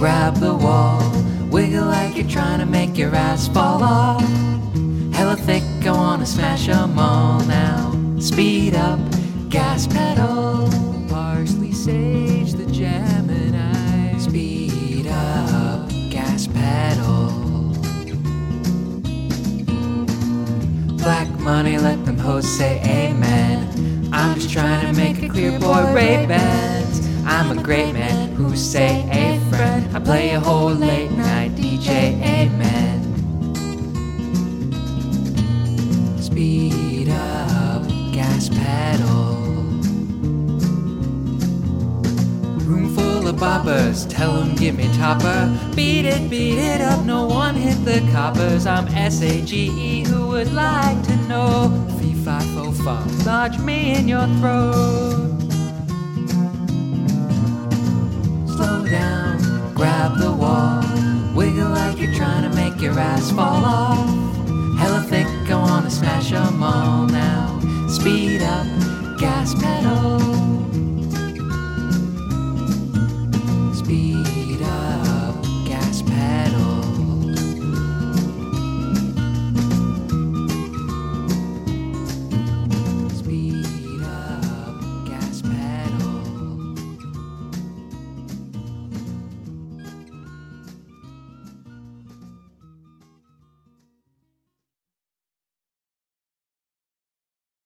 grab the wall. Wiggle like you're trying to make your ass fall off. Hella thick, I wanna smash 'em all now. Speed up, gas pedal. Parsley, sage, the Gemini. Speed up, gas pedal. Black money, let them hoes say amen. I'm just trying to make a clear boy Ray Bans. I'm a great man who say a friend. I play a whole late night DJ, amen. Speed up, gas pedal. Room full of boppers, tell 'em give me topper. Beat it, beat it up, no one hit the coppers. I'm S-A-G-E, who would like to know? Fee, fi, fo, fum, lodge me in your throat. down, grab the wall, wiggle like you're trying to make your ass fall off. Hella thick, I wanna smash 'em all now. Speed up, gas pedal. Speed